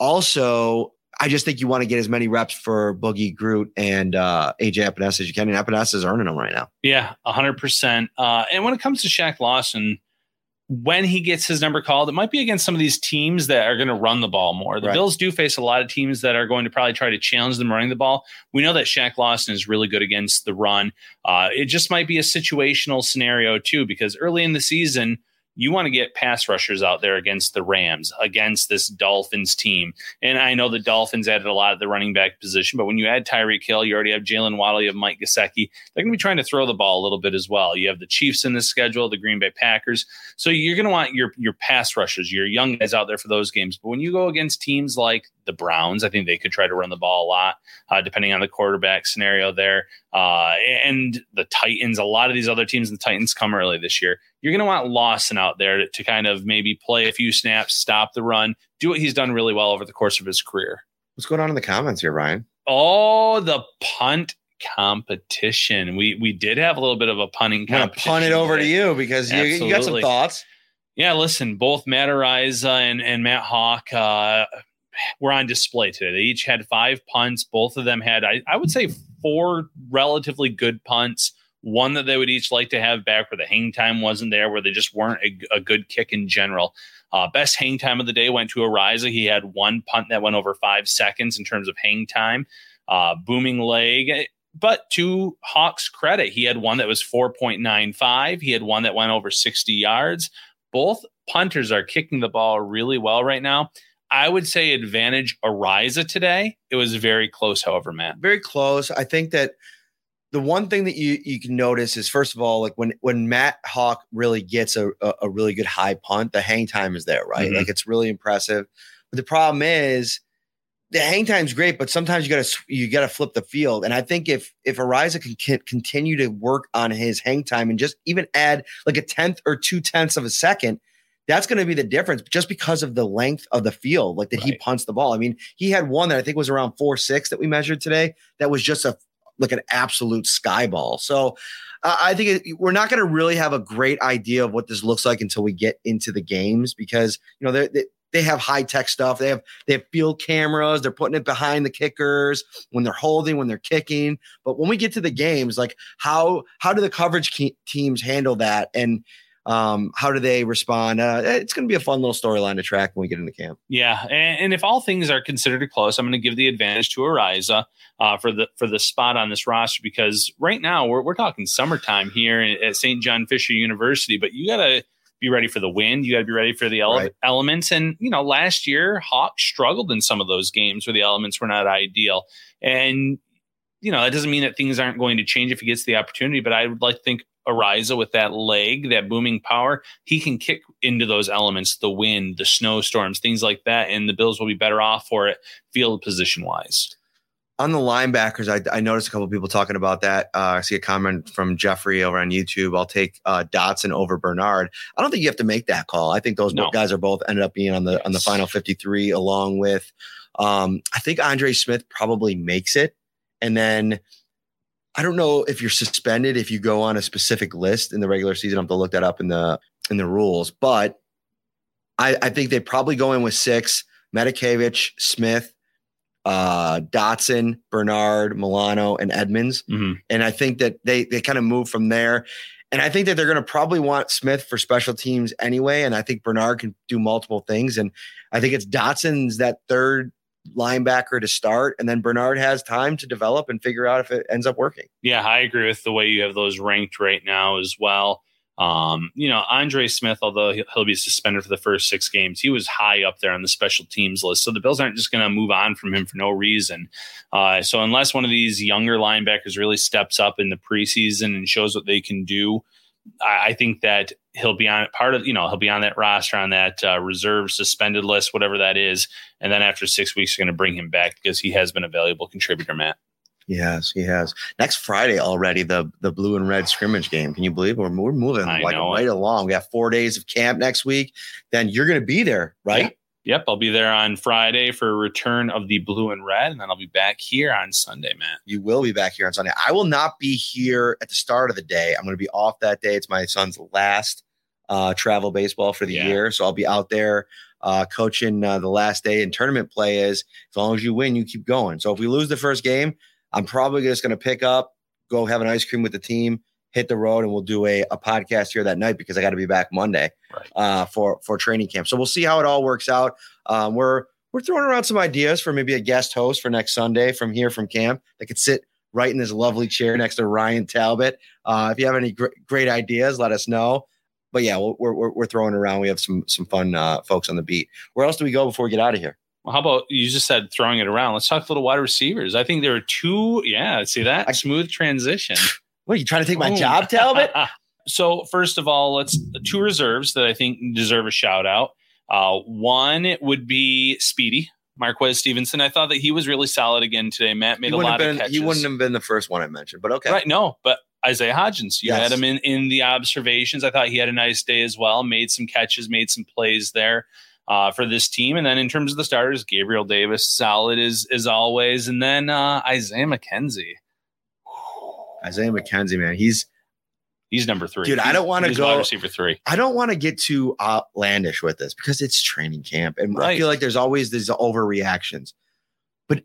[SPEAKER 1] Also, I just think you want to get as many reps for Boogie Groot and uh, AJ Epenesa as you can. And Epenesa is earning them right now.
[SPEAKER 2] Yeah, 100%. Uh, and when it comes to Shaq Lawson, when he gets his number called, it might be against some of these teams that are going to run the ball more. The right. Bills do face a lot of teams that are going to probably try to challenge them running the ball. We know that Shaq Lawson is really good against the run. Uh, it just might be a situational scenario too, because early in the season, you want to get pass rushers out there against the Rams, against this Dolphins team. And I know the Dolphins added a lot of the running back position, but when you add Tyreek Hill, you already have Jalen Waddle, you have Mike Gesicki. They're going to be trying to throw the ball a little bit as well. You have the Chiefs in the schedule, the Green Bay Packers. So you're going to want your your pass rushers, your young guys out there for those games. But when you go against teams like the Browns, I think they could try to run the ball a lot, uh, depending on the quarterback scenario there. Uh, and the Titans, a lot of these other teams, the Titans come early this year. You're going to want Lawson out there to, to kind of maybe play a few snaps, stop the run, do what he's done really well over the course of his career.
[SPEAKER 1] What's going on in the comments here, Ryan?
[SPEAKER 2] Oh, the punt competition. We we did have a little bit of a punting competition.
[SPEAKER 1] punt it over today. to you because you, you, got some thoughts.
[SPEAKER 2] Yeah, listen, both Matt Araiza and, and Matt Haack uh, were on display today. They each had five punts. Both of them had, I, I would say, four relatively good punts. One that they would each like to have back where the hang time wasn't there, where they just weren't a, a good kick in general. Uh, best hang time of the day went to Araiza. He had one punt that went over five seconds in terms of hang time. Uh, booming leg. But to Haack's credit, he had one that was 4.95. He had one that went over 60 yards. Both punters are kicking the ball really well right now. I would say advantage Araiza today. It was very close, however, Matt.
[SPEAKER 1] Very close. I think that the one thing that you you can notice is first of all, like when when Matt Haack really gets a, a, a really good high punt, the hang time is there, right? Mm-hmm. Like it's really impressive. But the problem is the hang time's great, but sometimes you gotta you gotta flip the field. And I think if if Araiza can continue to work on his hang time and just even add like a tenth or two tenths of a second, that's going to be the difference just because of the length of the field, like that right. he punts the ball. I mean, he had one that I think was around four six that we measured today. That was just a like an absolute skyball. So uh, I think it, we're not going to really have a great idea of what this looks like until we get into the games because you know they they have high tech stuff. They have they have field cameras. They're putting it behind the kickers when they're holding, when they're kicking. But when we get to the games, like how how do the coverage ke- teams handle that? And um, how do they respond? Uh, it's going to be a fun little storyline to track when we get into camp.
[SPEAKER 2] Yeah, and, and, if all things are considered close, I'm going to give the advantage to Araiza uh, for the for the spot on this roster because right now we're we're talking summertime here at St. John Fisher University, but you got to be ready for the wind. You got to be ready for the ele- right. elements. And you know, last year Haack struggled in some of those games where the elements were not ideal, and you know that doesn't mean that things aren't going to change if he gets the opportunity. But I would like to think Araiza with that leg, that booming power, he can kick into those elements, the wind, the snowstorms, things like that, and the Bills will be better off for it field position wise.
[SPEAKER 1] On the linebackers, I, I noticed a couple people talking about that. Uh, I see a comment from Jeffrey over on YouTube. I'll take uh, Dodson over Bernard. I don't think you have to make that call. I think those no. guys are both ended up being on the on the final fifty three, along with um, I think Andre Smith probably makes it, and then I don't know if you're suspended if you go on a specific list in the regular season. I have to look that up in the in the rules, but I, I think they probably go in with six: Matakevich, Smith, uh, Dodson, Bernard, Milano, and Edmunds.
[SPEAKER 2] Mhm.
[SPEAKER 1] And I think that they they kind of move from there. And I think that they're going to probably want Smith for special teams anyway. And I think Bernard can do multiple things. And I think it's Dodson's that third linebacker to start. And then Bernard has time to develop and figure out if it ends up working.
[SPEAKER 2] Yeah, I agree with the way you have those ranked right now as well. Um, you know, Andre Smith, although he'll, be suspended for the first six games, he was high up there on the special teams list. So the Bills aren't just going to move on from him for no reason. Uh, so unless one of these younger linebackers really steps up in the preseason and shows what they can do, I, I think that he'll be on part of you know he'll be on that roster on that uh, reserve suspended list, whatever that is. And then after six weeks, they're going to bring him back because he has been a valuable contributor, Matt.
[SPEAKER 1] Yes, he has. Next Friday already, the the blue and red scrimmage game. Can you believe it? We're, we're moving
[SPEAKER 2] I
[SPEAKER 1] like
[SPEAKER 2] know
[SPEAKER 1] right along. We got four days of camp next week. Then you're going to be there, right?
[SPEAKER 2] Yep, I'll be there on Friday for a return of the blue and red, and then I'll be back here on Sunday, Matt.
[SPEAKER 1] You will be back here on Sunday. I will not be here at the start of the day. I'm going to be off that day. It's my son's last uh, travel baseball for the
[SPEAKER 2] Yeah.
[SPEAKER 1] year, so I'll be out there uh, coaching uh, the last day. And tournament play is as long as you win, you keep going. So if we lose the first game, I'm probably just going to pick up, go have an ice cream with the team, hit the road, and we'll do a, a podcast here that night because I got to be back Monday
[SPEAKER 2] Right.
[SPEAKER 1] uh, for for training camp. So we'll see how it all works out. Um, we're we're throwing around some ideas for maybe a guest host for next Sunday from here from camp that could sit right in this lovely chair next to Ryan Talbot. Uh, if you have any gr- great ideas, let us know. But yeah, we're, we're we're throwing around. We have some some fun uh, folks on the beat. Where else do we go before we get out of here?
[SPEAKER 2] Well, how about you just said throwing it around? Let's talk a little wide receivers. I think there are two. Yeah, see that
[SPEAKER 1] I-
[SPEAKER 2] smooth transition.
[SPEAKER 1] What are you trying to take my
[SPEAKER 2] Boom.
[SPEAKER 1] job, Talbot?
[SPEAKER 2] so first of all, let's two reserves that I think deserve a shout out. Uh, one would be Speedy Marquez Stevenson. I thought that he was really solid again today. Matt made a lot
[SPEAKER 1] have
[SPEAKER 2] of catches.
[SPEAKER 1] he wouldn't have been the first one I mentioned, but okay.
[SPEAKER 2] Right. No, but Isaiah Hodgins, you
[SPEAKER 1] Yes.
[SPEAKER 2] had him in, in the observations. I thought he had a nice day as well, made some catches, made some plays there uh, for this team. And then in terms of the starters, Gabriel Davis, solid as, as always. And then uh, Isaiah McKenzie,
[SPEAKER 1] Isaiah McKenzie, man, he's
[SPEAKER 2] he's number three.
[SPEAKER 1] Dude, I don't wanna go-
[SPEAKER 2] wide receiver three.
[SPEAKER 1] I don't want to get too outlandish with this because it's training camp, and I feel like there's always these overreactions. But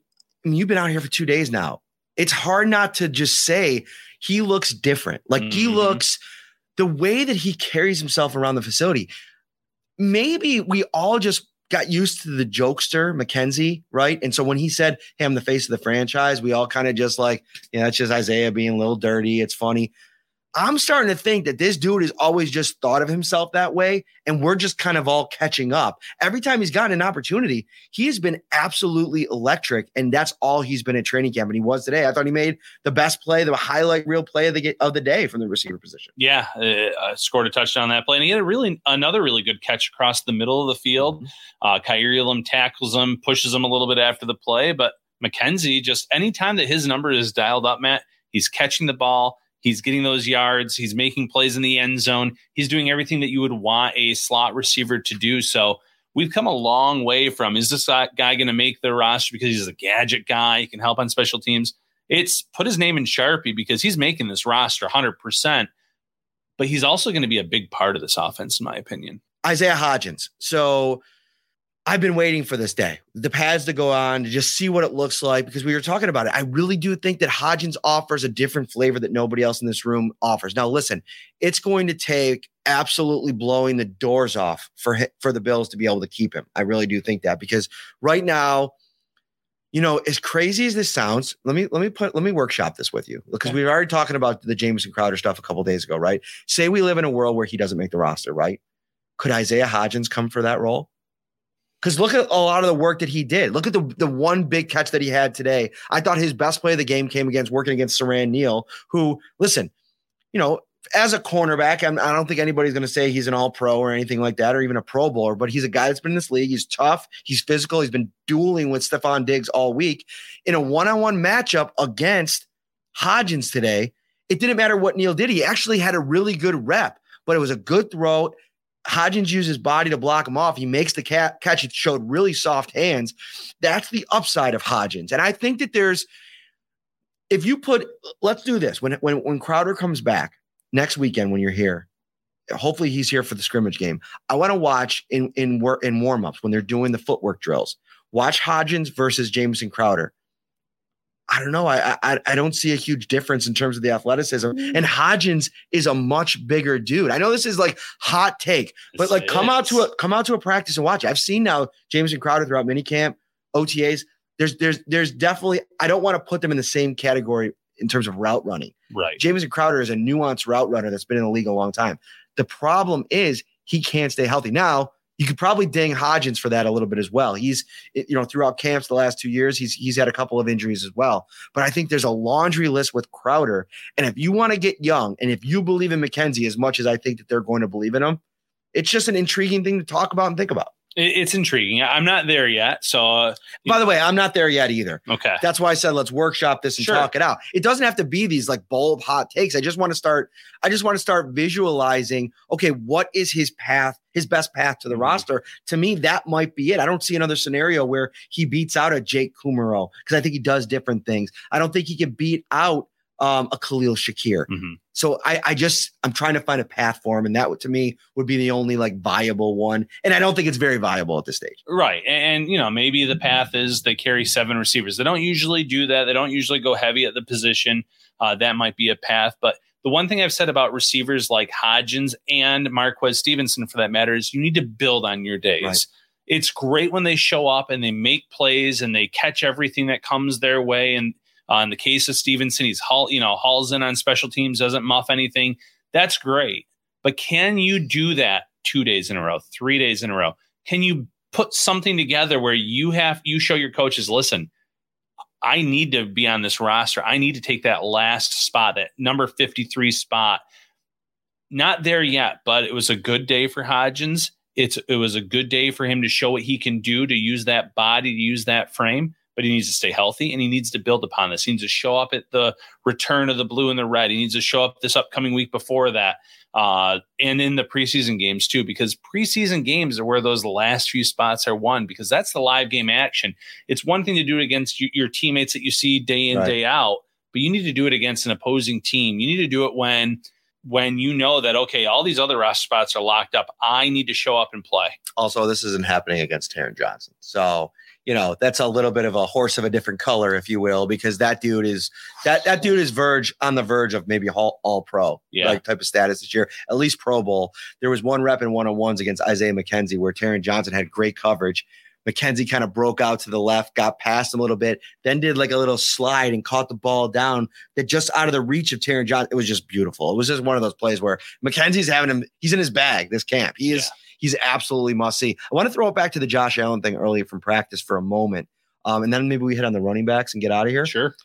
[SPEAKER 1] I mean, you've been out here for two days now. It's hard not to just say he looks different. Like he
[SPEAKER 2] Mhm.
[SPEAKER 1] looks the way that he carries himself around the facility. Maybe we all just got used to the jokester McKenzie, right? And so when he said, "Hey, I'm the face of the franchise," we all kind of just like, yeah, that's just Isaiah being a little dirty. It's funny. I'm starting to think that this dude has always just thought of himself that way, and we're just kind of all catching up. Every time he's gotten an opportunity, he has been absolutely electric, and that's all he's been at training camp. And he was today. I thought he made the best play, the highlight real play of the of the day from the receiver position.
[SPEAKER 2] Yeah, uh, uh, scored a touchdown on that play, and he had a really another really good catch across the middle of the field. Uh, Kaiir Elam tackles him, pushes him a little bit after the play, but McKenzie just anytime that his number is dialed up, Matt, he's catching the ball, he's getting those yards, he's making plays in the end zone, he's doing everything that you would want a slot receiver to do. So we've come a long way from is this guy going to make the roster because he's a gadget guy, he can help on special teams. It's put his name in Sharpie because he's making this roster 100% but he's also going to be a big part of this offense, in my opinion.
[SPEAKER 1] Isaiah Hodgins. So I've been waiting for this day, the pads to go on to just see what it looks like because we were talking about it. I really do think that Hodgins offers a different flavor that nobody else in this room offers. Now, listen, it's going to take absolutely blowing the doors off for for the Bills to be able to keep him. I really do think that because right now, you know, as crazy as this sounds, let me let me put let me workshop this with you because we were already talking about the Jameson Crowder stuff a couple days ago, right? Say we live in a world where he doesn't make the roster, right? Could Isaiah Hodgins come for that role? Because look at a lot of the work that he did. Look at the, the one big catch that he had today. I thought his best play of the game came against working against Siran Neal, who, listen, you know, as a cornerback, I'm, I don't think anybody's going to say he's an all pro or anything like that, or even a pro bowler, but he's a guy that's been in this league. He's tough. He's physical. He's been dueling with Stefon Diggs all week in a one on one matchup against Hodgins today. It didn't matter what Neal did. He actually had a really good rep, but it was a good throw. Hodgins used his body to block him off. He makes the ca- catch. It showed really soft hands. That's the upside of Hodgins. And I think that there's, if you put, let's do this when when when Crowder comes back next weekend when you're here, hopefully he's here for the scrimmage game. I want to watch in in in warmups when they're doing the footwork drills. Watch Hodgins versus Jameson Crowder. I don't know. I, I I don't see a huge difference in terms of the athleticism. Mm. And Hodgins is a much bigger dude. I know this is like hot take, but
[SPEAKER 2] This
[SPEAKER 1] like come out to a come out to a practice and watch. I've seen now Jameson Crowder throughout minicamp, OTAs. There's there's there's definitely I don't want to put them in the same category in terms of route running.
[SPEAKER 2] Right.
[SPEAKER 1] Jameson Crowder is a nuanced route runner that's been in the league a long time. The problem is he can't stay healthy. Now, you could probably ding Hodgins for that a little bit as well. He's, you know, throughout camps the last two years, he's he's had a couple of injuries as well. But I think there's a laundry list with Crowder. And if you want to get young, and if you believe in McKenzie as much as I think that they're going to believe in him, it's just an intriguing thing to talk about and think about.
[SPEAKER 2] It- it's intriguing. I'm not there yet. So, uh,
[SPEAKER 1] By the way, I'm not there yet either.
[SPEAKER 2] okay.
[SPEAKER 1] That's why I said let's workshop this and
[SPEAKER 2] Sure.
[SPEAKER 1] talk it out. It doesn't have to be these like bold hot takes. I just want to start. I just want to start visualizing. Okay, what is his path? His best path to the
[SPEAKER 2] Mhm.
[SPEAKER 1] roster. To me, that might be it. I don't see another scenario where he beats out a Jake Kumerow because I think he does different things. I don't think he can beat out um, a Khalil Shakir.
[SPEAKER 2] Mhm.
[SPEAKER 1] So I, I just I'm trying to find a path for him, and that to me would be the only like viable one. And I don't think it's very viable at this stage.
[SPEAKER 2] Right. And, you know, maybe the path is they carry seven receivers. They don't usually do that. They don't usually go heavy at the position. Uh, that might be a path. But the one thing I've said about receivers like Hodgins and Marquez Stevenson, for that matter, is you need to build on your days.
[SPEAKER 1] Right.
[SPEAKER 2] It's great when they show up and they make plays and they catch everything that comes their way. And uh, in the case of Stevenson, he's haul, you know, hauls in on special teams, doesn't muff anything. That's great. But can you do that two days in a row, three days in a row? Can you put something together where you have you show your coaches, listen, I need to be on this roster. I need to take that last spot, that number 53 spot. Not there yet, but it was a good day for Hodgins. It's it was a good day for him to show what he can do to use that body, to use that frame, but he needs to stay healthy and he needs to build upon this. He needs to show up at the return of the blue and the red. He needs to show up this upcoming week before that. Uh, and in the preseason games too, because preseason games are where those last few spots are won because that's the live game action. It's one thing to do it against you, your teammates that you see day in,
[SPEAKER 1] Right.
[SPEAKER 2] day out, but you need to do it against an opposing team. You need to do it when when you know that okay, all these other roster spots are locked up. I need to show up and play.
[SPEAKER 1] Also, this isn't happening against Taron Johnson. So, you know, that's a little bit of a horse of a different color, if you will, because that dude is that that dude is verge on the verge of maybe all, all pro
[SPEAKER 2] Yeah.
[SPEAKER 1] like type of status this year, at least Pro Bowl. There was one rep in one on ones against Isaiah McKenzie where Taron Johnson had great coverage. McKenzie kind of broke out to the left, got past him a little bit, then did like a little slide and caught the ball down that just out of the reach of Taron Johnson. It was just beautiful. It was just one of those plays where McKenzie's having him, he's in his bag this camp. He is he's absolutely must see. I want to throw it back to the Josh Allen thing earlier from practice for a moment. Um, and then maybe we hit on the running backs and get out of here.
[SPEAKER 2] Sure.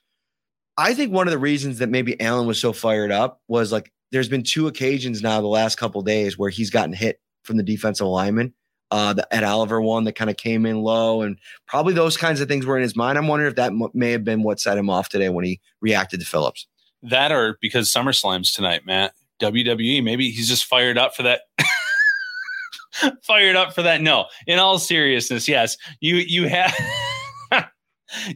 [SPEAKER 1] I think one of the reasons that maybe Allen was so fired up was like there's been two occasions now the last couple days where he's gotten hit from the defensive lineman. Uh, the Ed Oliver one that kind of came in low, and probably those kinds of things were in his mind. I'm wondering if that m- may have been what set him off today when he reacted to Phillips.
[SPEAKER 2] That or because SummerSlam's tonight, Matt. WWE, maybe he's just fired up for that. fired up for that. No, in all seriousness, yes, you you have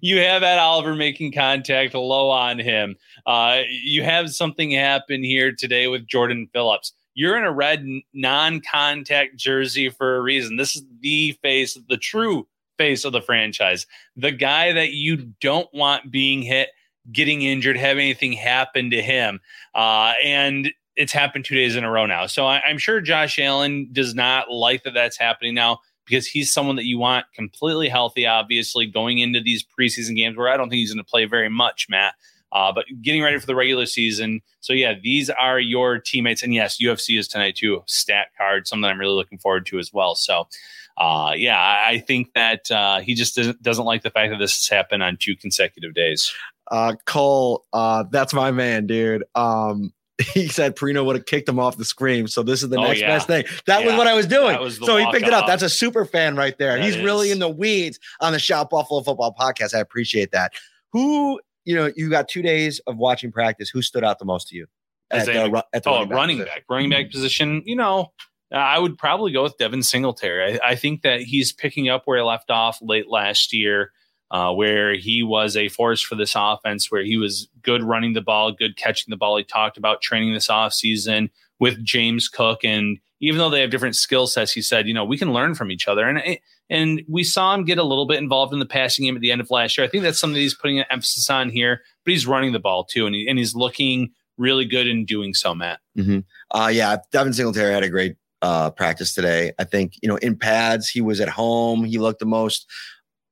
[SPEAKER 2] you have Ed Oliver making contact low on him. Uh, you have something happen here today with Jordan Phillips. You're in a red non-contact jersey for a reason. This is the face, the true face of the franchise. The guy that you don't want being hit, getting injured, have anything happen to him. Uh, and it's happened two days in a row now. So I, I'm sure Josh Allen does not like that that's happening now because he's someone that you want completely healthy, obviously, going into these preseason games where I don't think he's going to play very much, Matt. Uh, but getting ready for the regular season. So, yeah, these are your teammates. And yes, UFC is tonight too. Stat card, something I'm really looking forward to as well. So, uh, yeah, I, I think that uh, he just doesn't, doesn't like the fact that this has happened on two consecutive days.
[SPEAKER 1] Uh, Cole, uh, that's my man, dude. Um, he said Parrino would have kicked him off the screen. So this is the
[SPEAKER 2] Oh,
[SPEAKER 1] next
[SPEAKER 2] yeah.
[SPEAKER 1] best thing. That was what I was doing.
[SPEAKER 2] Was
[SPEAKER 1] so he picked it up. That's a super fan right there.
[SPEAKER 2] That
[SPEAKER 1] He's really in the weeds on the Shout Buffalo Football Podcast. I appreciate that. Who, you know, you got two days of watching practice. Who stood out the most to you? At
[SPEAKER 2] Isaiah
[SPEAKER 1] the, at the
[SPEAKER 2] Oh,
[SPEAKER 1] running back
[SPEAKER 2] running back, running back position. You know, I would probably go with Devin Singletary. I, I think that he's picking up where he left off late last year, uh, where he was a force for this offense, where he was good running the ball, good catching the ball. He talked about training this offseason with James Cook. And even though they have different skill sets, he said, you know, we can learn from each other. And and we saw him get a little bit involved in the passing game at the end of last year. I think that's something he's putting an emphasis on here, but he's running the ball too, and, he, and he's looking really good in doing so, Matt.
[SPEAKER 1] Mm-hmm. Uh, yeah, Devin Singletary had a great uh, practice today. I think you know in pads he was at home. He looked the most.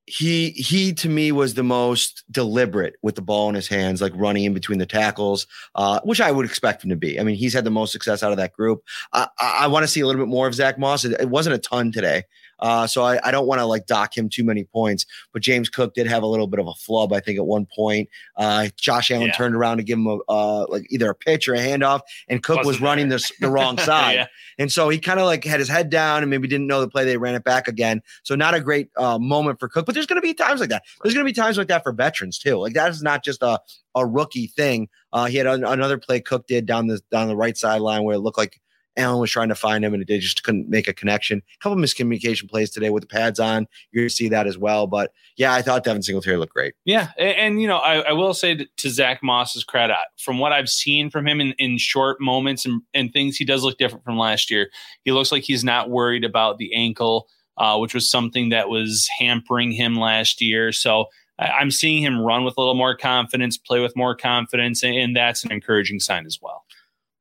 [SPEAKER 1] He he to me was the most deliberate with the ball in his hands, like running in between the tackles, uh, which I would expect him to be. I mean, he's had the most success out of that group. I, I, I want to see a little bit more of Zach Moss. It, it wasn't a ton today. Uh, so I, I don't want to like dock him too many points. But James Cook did have a little bit of a flub, I think, at one point. Uh, Josh Allen
[SPEAKER 2] Yeah.
[SPEAKER 1] turned around to give him a uh, like either a pitch or a handoff, and Cook was
[SPEAKER 2] Wasn't
[SPEAKER 1] running
[SPEAKER 2] there.
[SPEAKER 1] this the wrong side.
[SPEAKER 2] Yeah.
[SPEAKER 1] And so he kind of like had his head down and maybe didn't know the play. They ran it back again. So not a great uh, moment for Cook. But there's going to be times like that. There's going to be times like that for veterans too. Like that is not just a a rookie thing. Uh, he had an, another play Cook did down the down the right sideline where it looked like Allen was trying to find him and they just couldn't make a connection. A couple miscommunication plays today with the pads on. You're going to see that as well. But yeah, I thought Devin Singletary looked great.
[SPEAKER 2] Yeah, and, and, you know, I, I will say to, Zach Moss's credit, from what I've seen from him in, in short moments and, and things, he does look different from last year. He looks like he's not worried about the ankle, uh, which was something that was hampering him last year. So I'm seeing him run with a little more confidence, play with more confidence, and that's an encouraging sign as well.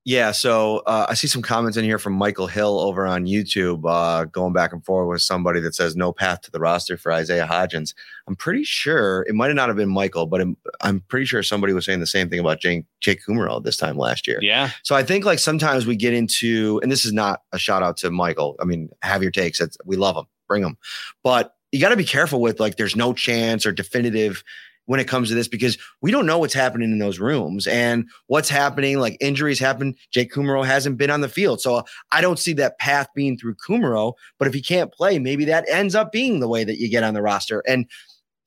[SPEAKER 1] Yeah, so uh, I see some comments in here from Michael Hill over on YouTube, uh, going back and forth with somebody that says no path to the roster for Isaiah Hodgins. I'm pretty sure it might not have been Michael, but I'm, I'm pretty sure somebody was saying the same thing about Jake, Jake Kumerow this time last year.
[SPEAKER 2] Yeah,
[SPEAKER 1] So I think like sometimes we get into, and this is not a shout out to Michael. I mean, have your takes. It's, we love them, bring them, but you got to be careful with like there's no chance or definitive when it comes to this because we don't know what's happening in those rooms and what's happening. Like injuries happen. Jake Kumerow hasn't been on the field, so I don't see that path being through Kumerow. But if he can't play, maybe that ends up being the way that you get on the roster. And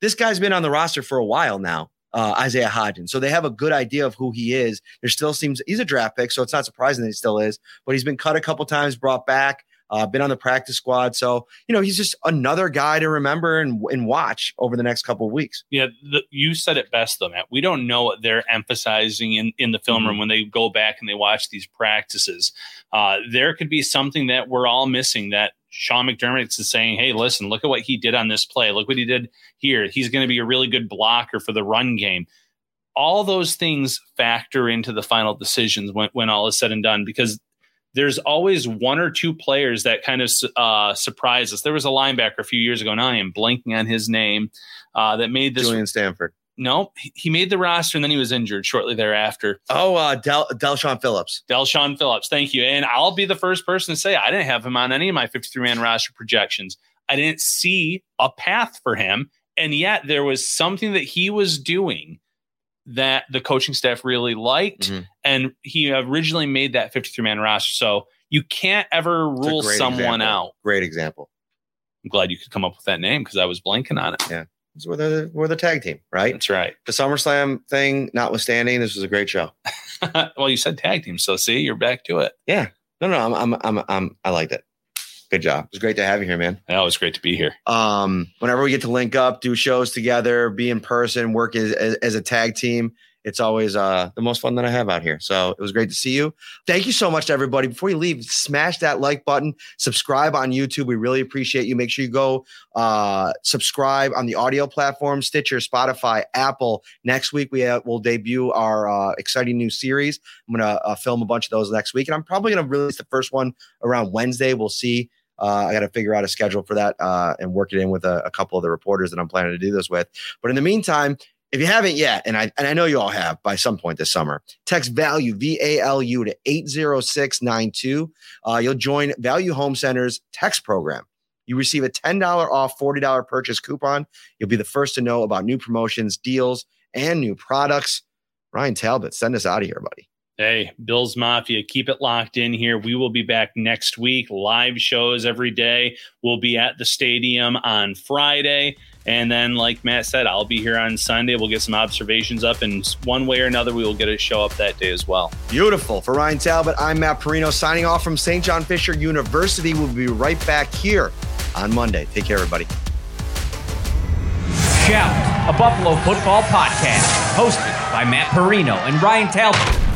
[SPEAKER 1] this guy's been on the roster for a while now uh, Isaiah Hodgins. So they have a good idea of who he is. There still seems he's a draft pick, so it's not surprising that he still is. But he's been cut a couple times, brought back, uh, been on the practice squad. So you know he's just another guy to remember and, and watch over the next couple of weeks.
[SPEAKER 2] Yeah, the, you said it best though, Matt. We don't know what they're emphasizing in, in the film room when they go back and they watch these practices. Uh, there could be something that we're all missing that Sean McDermott is saying, hey, listen, look at what he did on this play. Look what he did here. He's going to be a really good blocker for the run game. All those things factor into the final decisions when, when all is said and done because there's always one or two players that kind of uh, surprise us. There was a linebacker a few years ago, and I am blanking on his name, uh, that made this
[SPEAKER 1] Julian Stanford.
[SPEAKER 2] no, he- made the roster and then he was injured shortly thereafter.
[SPEAKER 1] Oh, uh, Del Del'Shawn Phillips.
[SPEAKER 2] Del'Shawn Phillips, thank you. And I'll be the first person to say I didn't have him on any of my 53 man roster projections. I didn't see a path for him. And yet there was something that he was doing that the coaching staff really liked.
[SPEAKER 1] Mhm.
[SPEAKER 2] And he originally made that 53 man roster. So you can't ever rule someone
[SPEAKER 1] example.
[SPEAKER 2] out.
[SPEAKER 1] Great example.
[SPEAKER 2] I'm glad you could come up with that name because I was blanking on it.
[SPEAKER 1] Yeah. We're the we're the tag team, right?
[SPEAKER 2] That's right.
[SPEAKER 1] The SummerSlam thing notwithstanding, this was a great show.
[SPEAKER 2] well, you said tag team. So see, you're back to it. Yeah.
[SPEAKER 1] No, no, I'm, I'm, I'm, I'm I liked it. Good job. It was great to have you here, man.
[SPEAKER 2] it was great to be here.
[SPEAKER 1] um, whenever we get to link up, do shows together, be in person, work as, as, as a tag team, it's always uh, the most fun that I have out here. So it was great to see you. Thank you so much to everybody. Before you leave, smash that like button, subscribe on YouTube. We really appreciate you. Make sure you go uh, subscribe on the audio platform, Stitcher, Spotify, Apple. Next week, we uh, will debut our uh, exciting new series. I'm going to uh, film a bunch of those next week. And I'm probably going to release the first one around Wednesday. We'll see. Uh, I got to figure out a schedule for that uh, and work it in with a, a couple of the reporters that I'm planning to do this with. But in the meantime, if you haven't yet, and I and I know you all have by some point this summer, text value V A L U to eight zero six nine two. Uh, you'll join Value Home Center's text program. You receive a ten dollar off forty dollar purchase coupon. You'll be the first to know about new promotions, deals, and new products. Ryan Talbot, send us out of here, buddy.
[SPEAKER 2] Hey, Bills Mafia, keep it locked in here. We will be back next week. Live shows every day. We'll be at the stadium on Friday. And then, like Matt said, I'll be here on Sunday. We'll get some observations up, and one way or another, we will get a show up that day as well.
[SPEAKER 1] Beautiful. For Ryan Talbot, I'm Matt Parrino signing off from St. John Fisher University. We'll be right back here on Monday. Take care, everybody.
[SPEAKER 3] Shout, a Buffalo football podcast, hosted by Matt Parrino and Ryan Talbot.